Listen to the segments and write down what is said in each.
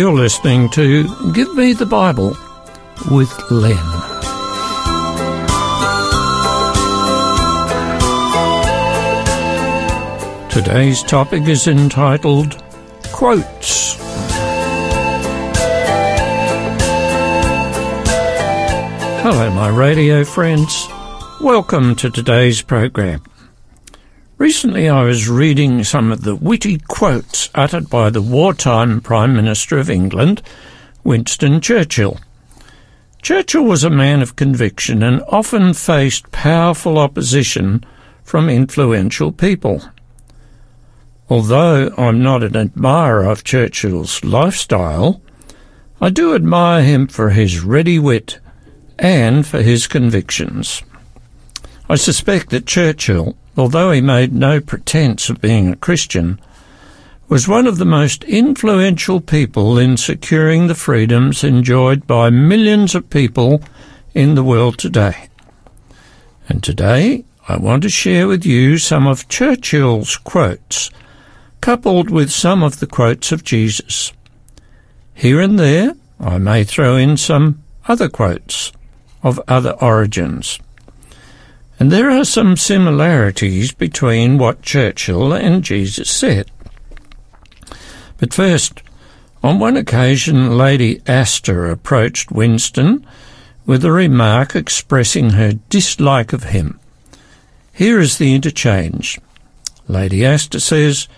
You're listening to Give Me the Bible with Len. Today's topic is entitled Quotes. Hello, my radio friends. Welcome to today's program. Recently, I was reading some of the witty quotes uttered by the wartime Prime Minister of England, Winston Churchill. Churchill was a man of conviction and often faced powerful opposition from influential people. Although I'm not an admirer of Churchill's lifestyle, I do admire him for his ready wit and for his convictions. I suspect that Churchill although he made no pretence of being a Christian, was one of the most influential people in securing the freedoms enjoyed by millions of people in the world today. And today I want to share with you some of Churchill's quotes, coupled with some of the quotes of Jesus. Here and there I may throw in some other quotes of other origins. And there are some similarities between what Churchill and Jesus said. But first, on one occasion, Lady Astor approached Winston with a remark expressing her dislike of him. Here is the interchange. Lady Astor says,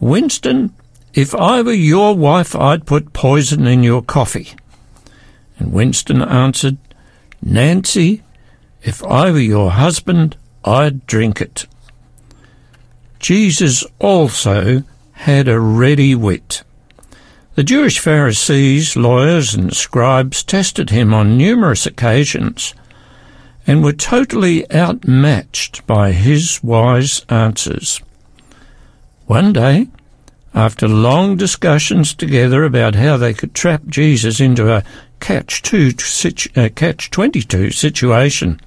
Winston, if I were your wife, I'd put poison in your coffee. And Winston answered, Nancy, if I were your husband, I'd drink it. Jesus also had a ready wit. The Jewish Pharisees, lawyers, and scribes tested him on numerous occasions and were totally outmatched by his wise answers. One day, after long discussions together about how they could trap Jesus into a catch two uh, catch twenty two situation,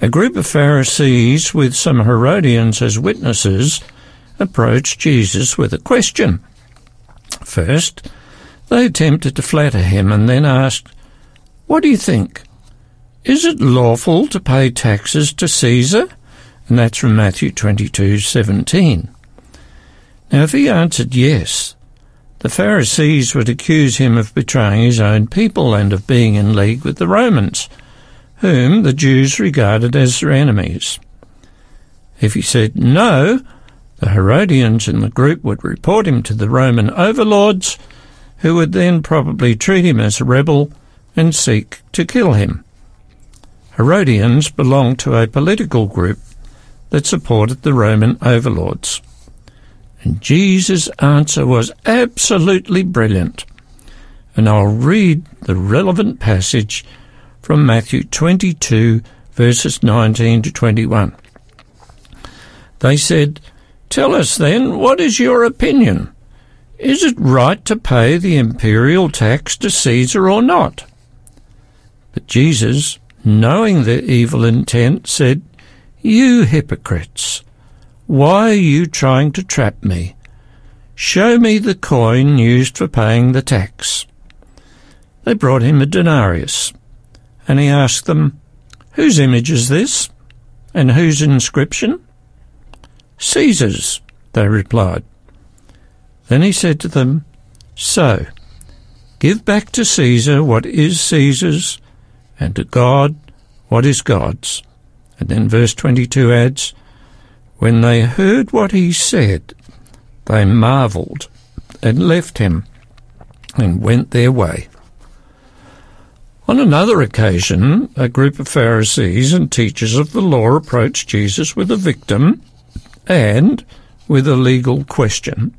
a group of Pharisees with some Herodians as witnesses approached Jesus with a question. First, they attempted to flatter him and then asked, What do you think? Is it lawful to pay taxes to Caesar? And that's from Matthew 22:17. Now, if he answered yes, the Pharisees would accuse him of betraying his own people and of being in league with the Romans whom the Jews regarded as their enemies. If he said no, the Herodians in the group would report him to the Roman overlords, who would then probably treat him as a rebel and seek to kill him. Herodians belonged to a political group that supported the Roman overlords. And Jesus' answer was absolutely brilliant. And I'll read the relevant passage from Matthew 22, verses 19 to 21. They said, Tell us then, what is your opinion? Is it right to pay the imperial tax to Caesar or not? But Jesus, knowing their evil intent, said, You hypocrites! Why are you trying to trap me? Show me the coin used for paying the tax. They brought him a denarius and he asked them, Whose image is this? And whose inscription? Caesar's, they replied. Then he said to them, So, give back to Caesar what is Caesar's, and to God what is God's. And then verse 22 adds, When they heard what he said, they marvelled and left him and went their way. On another occasion, a group of Pharisees and teachers of the law approached Jesus with a victim and with a legal question.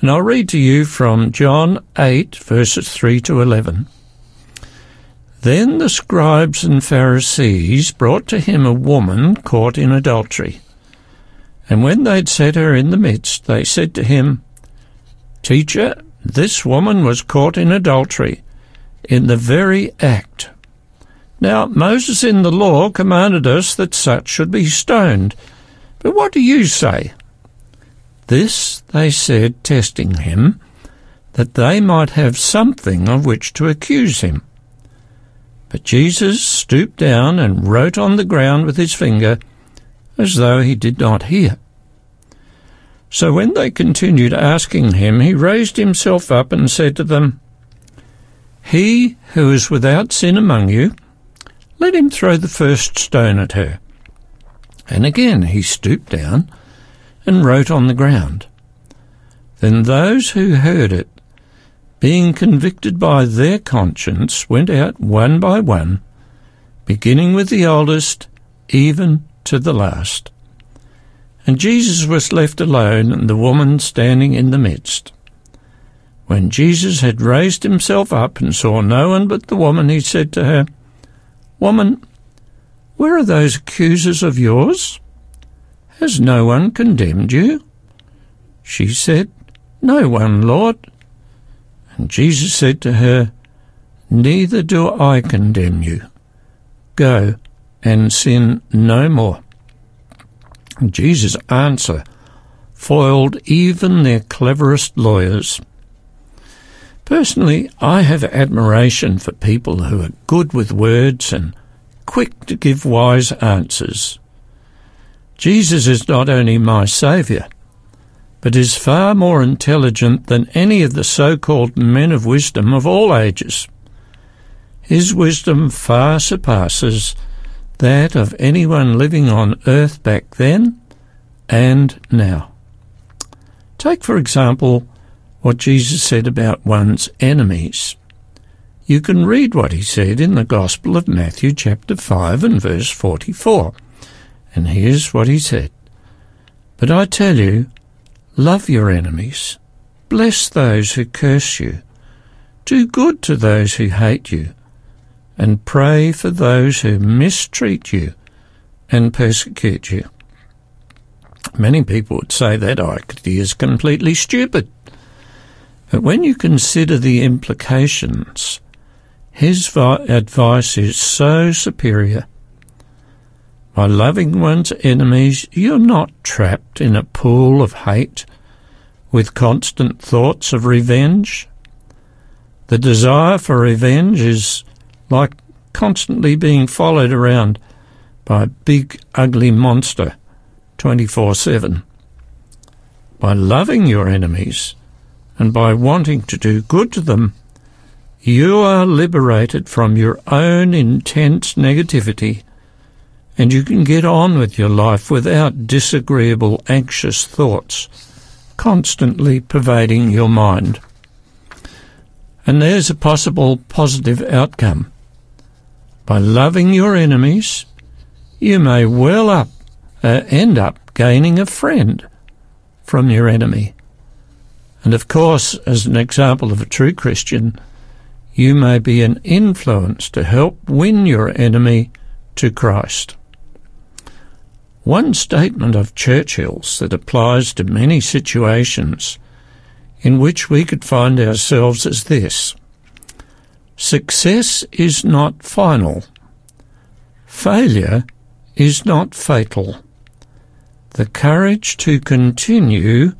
And I'll read to you from John 8, verses 3 to 11. Then the scribes and Pharisees brought to him a woman caught in adultery. And when they'd set her in the midst, they said to him, Teacher, this woman was caught in adultery in the very act. Now, Moses in the law commanded us that such should be stoned. But what do you say? This they said, testing him, that they might have something of which to accuse him. But Jesus stooped down and wrote on the ground with his finger, as though he did not hear. So when they continued asking him, he raised himself up and said to them, He who is without sin among you, let him throw the first stone at her. And again he stooped down and wrote on the ground. Then those who heard it being convicted by their conscience, went out one by one, beginning with the oldest, even to the last. And Jesus was left alone, and the woman standing in the midst. When Jesus had raised himself up and saw no one but the woman, he said to her, Woman, where are those accusers of yours? Has no one condemned you? She said, No one, Lord. And Jesus said to her, Neither do I condemn you. Go and sin no more. Jesus' answer foiled even their cleverest lawyers. Personally, I have admiration for people who are good with words and quick to give wise answers. Jesus is not only my Saviour, but is far more intelligent than any of the so-called men of wisdom of all ages. His wisdom far surpasses that of anyone living on earth back then and now. Take, for example, what Jesus said about one's enemies. You can read what he said in the Gospel of Matthew chapter 5 and verse 44. And here's what he said. But I tell you, Love your enemies. Bless those who curse you. Do good to those who hate you. And pray for those who mistreat you and persecute you. Many people would say that oh, idea is completely stupid. But when you consider the implications, his advice is so superior. By loving one's enemies, you're not trapped in a pool of hate with constant thoughts of revenge. The desire for revenge is like constantly being followed around by a big ugly monster 24 7. By loving your enemies and by wanting to do good to them, you are liberated from your own intense negativity and you can get on with your life without disagreeable, anxious thoughts constantly pervading your mind. And there's a possible positive outcome. By loving your enemies, you may well up uh, end up gaining a friend from your enemy. And of course, as an example of a true Christian, you may be an influence to help win your enemy to Christ. One statement of Churchill's that applies to many situations in which we could find ourselves is this Success is not final. Failure is not fatal. The courage to continue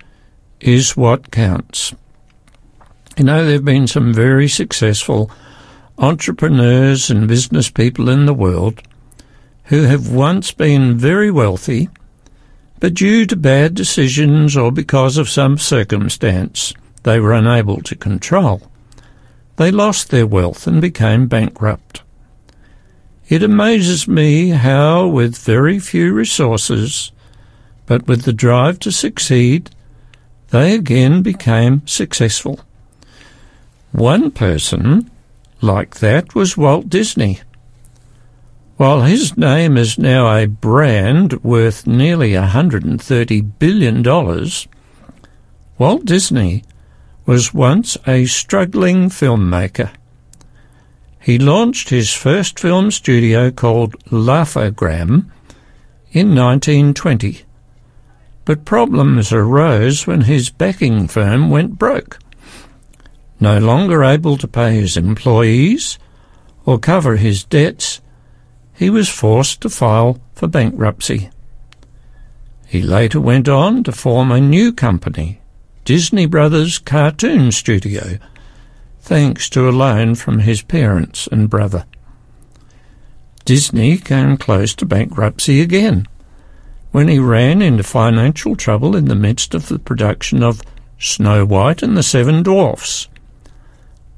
is what counts. You know, there have been some very successful entrepreneurs and business people in the world who have once been very wealthy, but due to bad decisions or because of some circumstance they were unable to control, they lost their wealth and became bankrupt. It amazes me how, with very few resources, but with the drive to succeed, they again became successful. One person like that was Walt Disney. While his name is now a brand worth nearly $130 billion, Walt Disney was once a struggling filmmaker. He launched his first film studio called Laugh-O-Gram in 1920. But problems arose when his backing firm went broke. No longer able to pay his employees or cover his debts, he was forced to file for bankruptcy. He later went on to form a new company, Disney Brothers cartoon studio, thanks to a loan from his parents and brother. Disney came close to bankruptcy again when he ran into financial trouble in the midst of the production of Snow White and the Seven Dwarfs.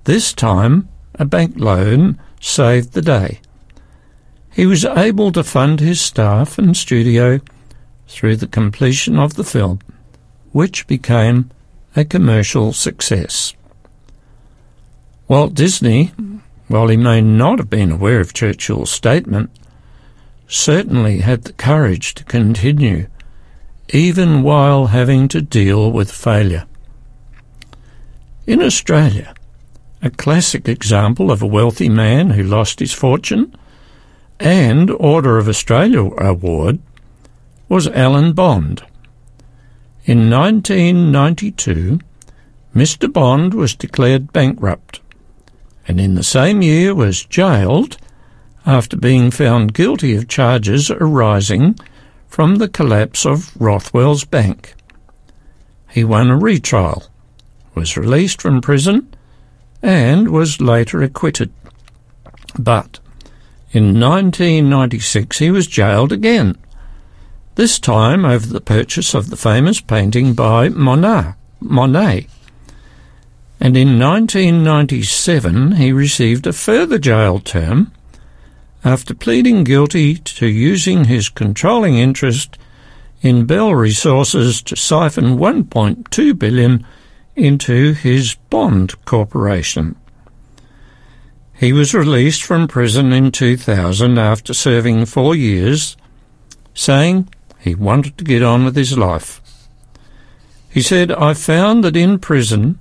This time, a bank loan saved the day. He was able to fund his staff and studio through the completion of the film, which became a commercial success. Walt Disney, while he may not have been aware of Churchill's statement, certainly had the courage to continue, even while having to deal with failure. In Australia, a classic example of a wealthy man who lost his fortune and Order of Australia award was Alan Bond. In 1992, Mr. Bond was declared bankrupt and in the same year was jailed after being found guilty of charges arising from the collapse of Rothwell's Bank. He won a retrial, was released from prison, and was later acquitted. But in 1996 he was jailed again, this time over the purchase of the famous painting by Monet. Monet. And in 1997 he received a further jail term after pleading guilty to using his controlling interest in Bell Resources to siphon 1.2 billion into his Bond Corporation. He was released from prison in 2000 after serving four years, saying he wanted to get on with his life. He said, I found that in prison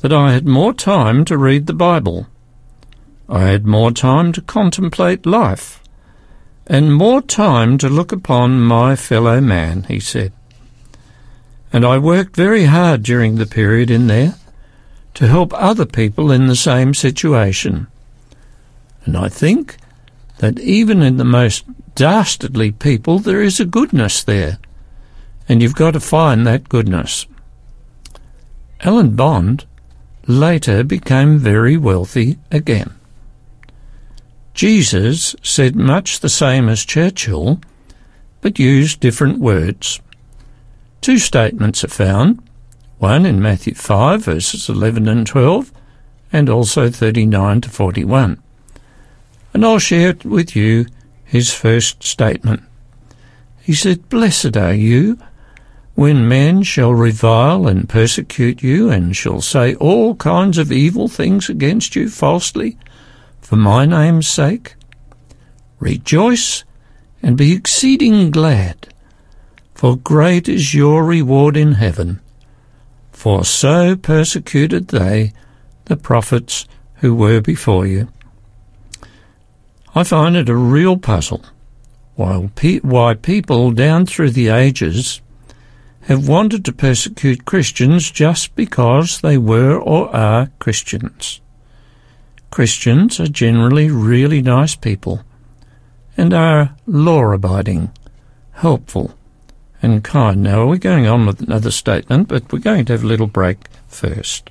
that I had more time to read the Bible I had more time to contemplate life, and more time to look upon my fellow man, he said. And I worked very hard during the period in there to help other people in the same situation. And I think that even in the most dastardly people there is a goodness there, and you've got to find that goodness. Alan Bond later became very wealthy again. Jesus said much the same as Churchill, but used different words. Two statements are found, one in Matthew 5 verses 11 and 12, and also 39 to 41. And I'll share with you his first statement. He said, Blessed are you when men shall revile and persecute you, and shall say all kinds of evil things against you falsely for my name's sake? Rejoice and be exceeding glad, for great is your reward in heaven. For so persecuted they the prophets who were before you. I find it a real puzzle why, pe- why people down through the ages have wanted to persecute Christians just because they were or are Christians. Christians are generally really nice people and are law abiding, helpful, and kind. Now, we're going on with another statement, but we're going to have a little break first.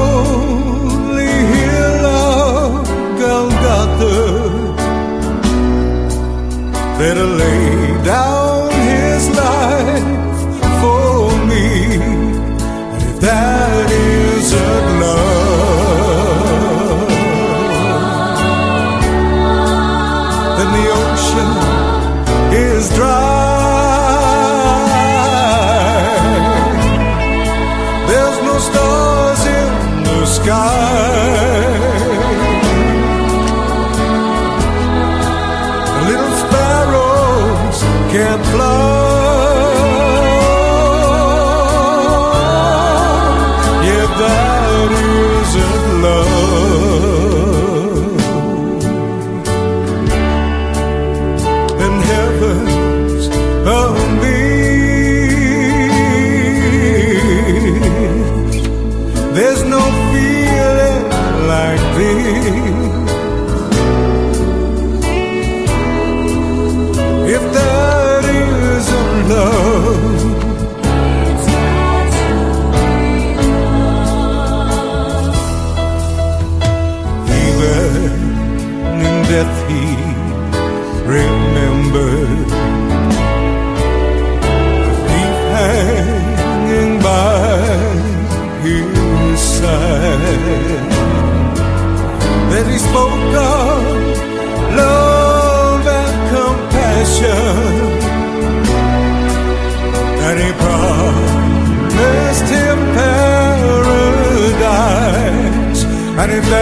And if there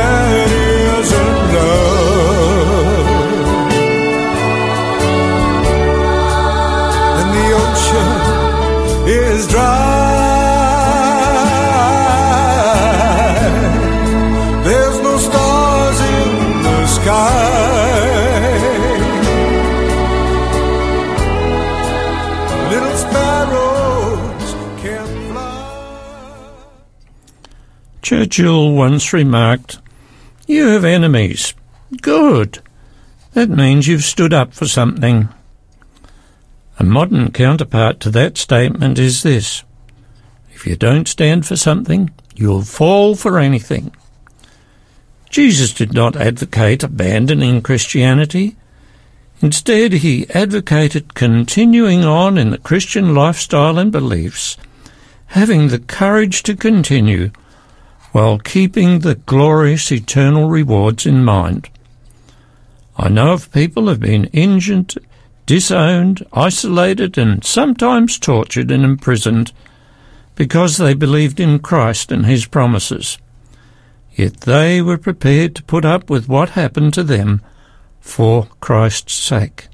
Churchill once remarked, You have enemies. Good. That means you've stood up for something. A modern counterpart to that statement is this. If you don't stand for something, you'll fall for anything. Jesus did not advocate abandoning Christianity. Instead, he advocated continuing on in the Christian lifestyle and beliefs, having the courage to continue while keeping the glorious eternal rewards in mind. I know of people who have been injured, disowned, isolated, and sometimes tortured and imprisoned because they believed in Christ and His promises. Yet they were prepared to put up with what happened to them for Christ's sake.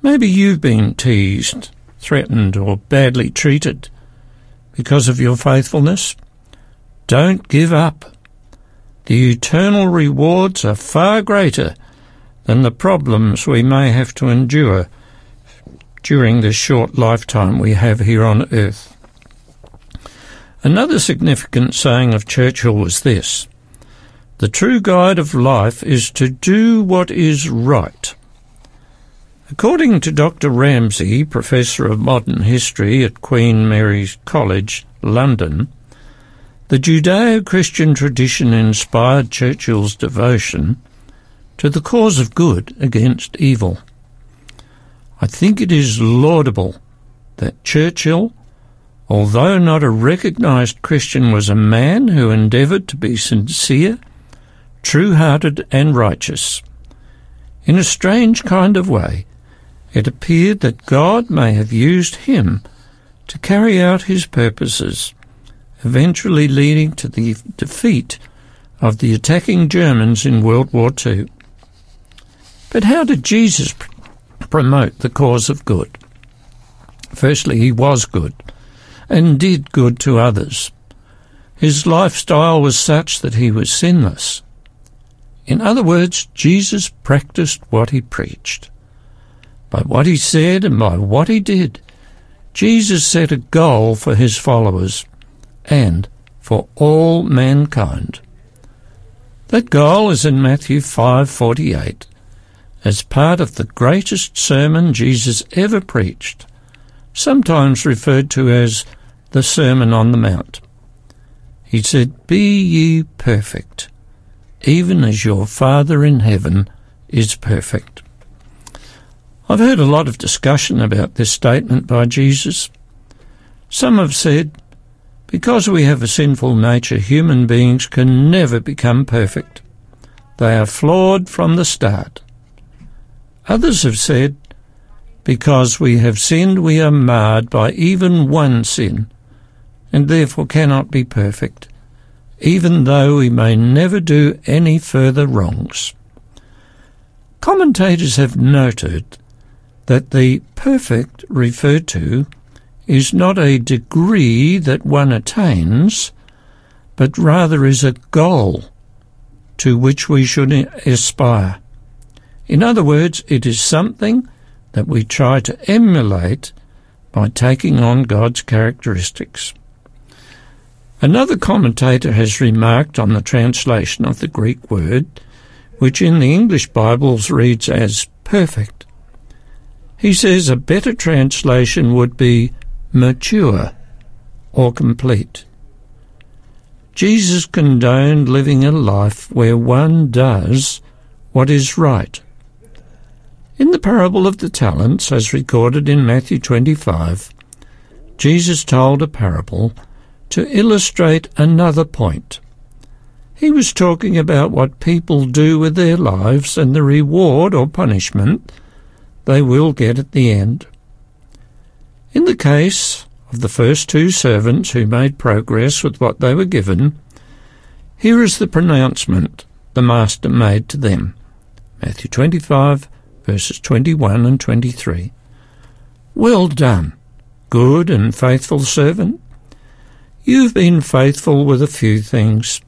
Maybe you've been teased, threatened, or badly treated because of your faithfulness. Don't give up. The eternal rewards are far greater than the problems we may have to endure during this short lifetime we have here on earth. Another significant saying of Churchill was this The true guide of life is to do what is right. According to Dr. Ramsay, Professor of Modern History at Queen Mary's College, London, the Judeo Christian tradition inspired Churchill's devotion to the cause of good against evil. I think it is laudable that Churchill, although not a recognized Christian, was a man who endeavored to be sincere, true hearted, and righteous. In a strange kind of way, it appeared that God may have used him to carry out his purposes, eventually leading to the defeat of the attacking Germans in World War II. But how did Jesus pr- promote the cause of good? Firstly, he was good and did good to others. His lifestyle was such that he was sinless. In other words, Jesus practiced what he preached. By what he said and by what he did, Jesus set a goal for his followers and for all mankind. That goal is in Matthew 5:48 as part of the greatest sermon Jesus ever preached, sometimes referred to as the Sermon on the Mount. He said, Be ye perfect, even as your Father in heaven is perfect. I've heard a lot of discussion about this statement by Jesus. Some have said, because we have a sinful nature, human beings can never become perfect. They are flawed from the start. Others have said, because we have sinned, we are marred by even one sin, and therefore cannot be perfect, even though we may never do any further wrongs. Commentators have noted that the perfect referred to is not a degree that one attains, but rather is a goal to which we should aspire. In other words, it is something that we try to emulate by taking on God's characteristics. Another commentator has remarked on the translation of the Greek word, which in the English Bibles reads as perfect. He says a better translation would be mature or complete. Jesus condoned living a life where one does what is right in the parable of the talents, as recorded in Matthew 25, Jesus told a parable to illustrate another point. He was talking about what people do with their lives and the reward or punishment they will get at the end. In the case of the first two servants who made progress with what they were given, here is the pronouncement the master made to them. Matthew 25, verses 21 and 23. Well done, Good and faithful servant, you've been faithful with a few things.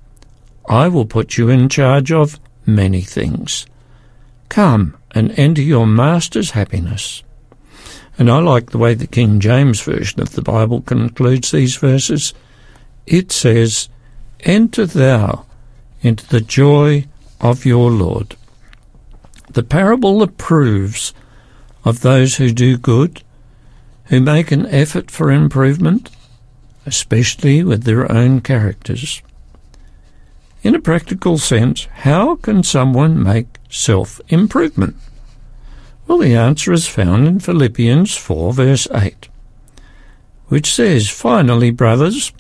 I will put you in charge of many things. Come and enter your master's happiness. And I like the way the King James Version of the Bible concludes these verses. It says, Enter thou into the joy of your Lord. The parable approves of those who do good, who make an effort for improvement, especially with their own characters. In a practical sense, how can someone make self improvement? Well, the answer is found in Philippians 4, verse 8, which says, Finally, brothers,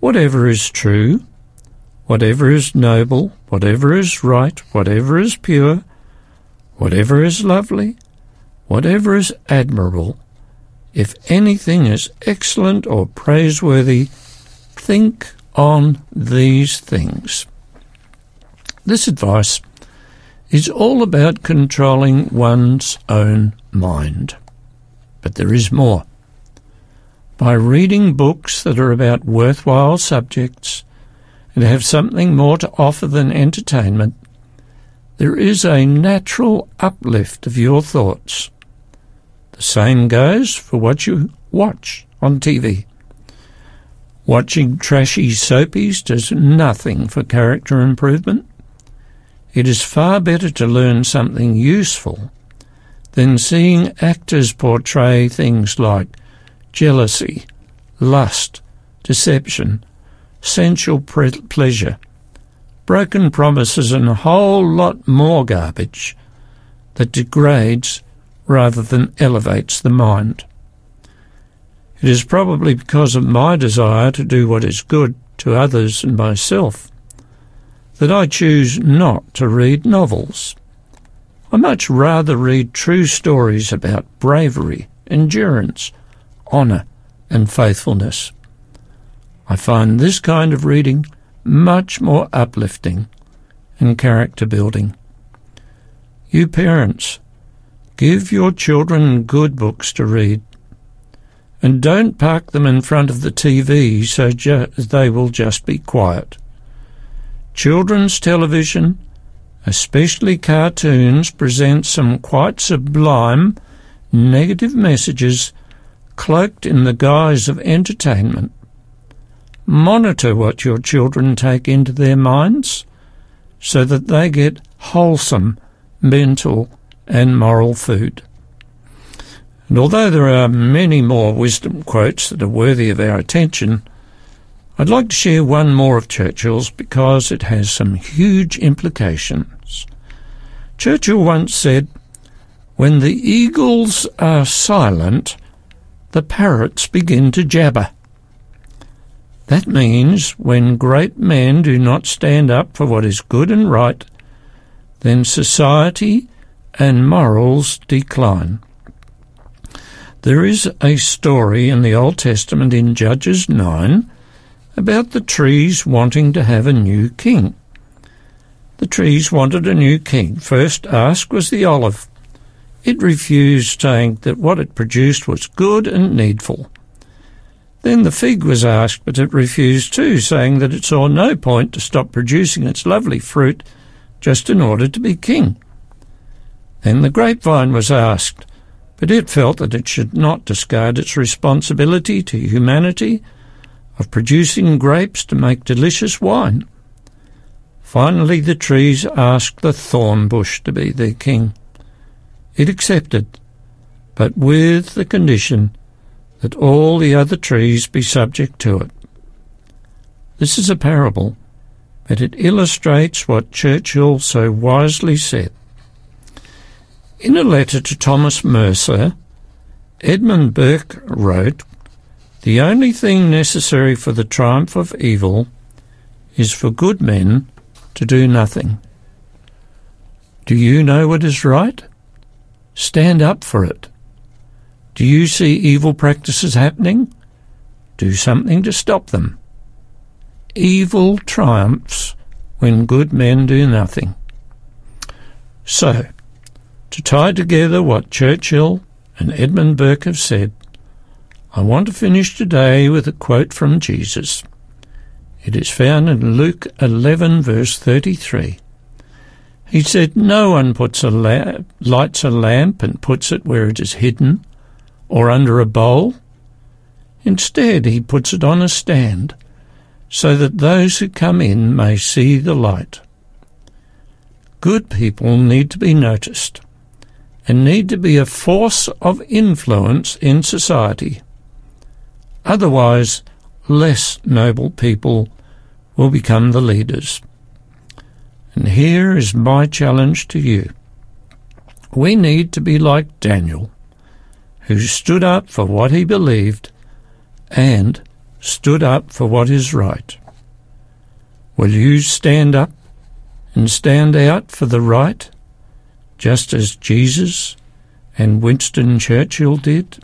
whatever is true, whatever is noble, whatever is right, whatever is pure, whatever is lovely, whatever is admirable, if anything is excellent or praiseworthy, think on these things. This advice is all about controlling one's own mind. But there is more. By reading books that are about worthwhile subjects and have something more to offer than entertainment, there is a natural uplift of your thoughts. The same goes for what you watch on TV. Watching trashy soapies does nothing for character improvement. It is far better to learn something useful than seeing actors portray things like jealousy, lust, deception, sensual pre- pleasure, broken promises, and a whole lot more garbage that degrades rather than elevates the mind. It is probably because of my desire to do what is good to others and myself that I choose not to read novels. I much rather read true stories about bravery, endurance, honour, and faithfulness. I find this kind of reading much more uplifting and character building. You parents, give your children good books to read and don't park them in front of the TV so ju- they will just be quiet. Children's television, especially cartoons, present some quite sublime negative messages cloaked in the guise of entertainment. Monitor what your children take into their minds so that they get wholesome mental and moral food. And although there are many more wisdom quotes that are worthy of our attention, I'd like to share one more of Churchill's because it has some huge implications. Churchill once said, When the eagles are silent, the parrots begin to jabber. That means when great men do not stand up for what is good and right, then society and morals decline. There is a story in the Old Testament in Judges 9 about the trees wanting to have a new king. The trees wanted a new king. First asked was the olive. It refused, saying that what it produced was good and needful. Then the fig was asked, but it refused too, saying that it saw no point to stop producing its lovely fruit just in order to be king. Then the grapevine was asked, but it felt that it should not discard its responsibility to humanity of producing grapes to make delicious wine. Finally, the trees asked the thorn bush to be their king. It accepted, but with the condition that all the other trees be subject to it. This is a parable, but it illustrates what Churchill so wisely said. In a letter to Thomas Mercer, Edmund Burke wrote, The only thing necessary for the triumph of evil is for good men to do nothing. Do you know what is right? Stand up for it. Do you see evil practices happening? Do something to stop them. Evil triumphs when good men do nothing. So, to tie together what Churchill and Edmund Burke have said, I want to finish today with a quote from Jesus. It is found in Luke 11 verse 33. He said, No one puts a la- lights a lamp and puts it where it is hidden or under a bowl. Instead, he puts it on a stand so that those who come in may see the light. Good people need to be noticed and need to be a force of influence in society. Otherwise, less noble people will become the leaders. And here is my challenge to you. We need to be like Daniel, who stood up for what he believed and stood up for what is right. Will you stand up and stand out for the right, just as Jesus and Winston Churchill did?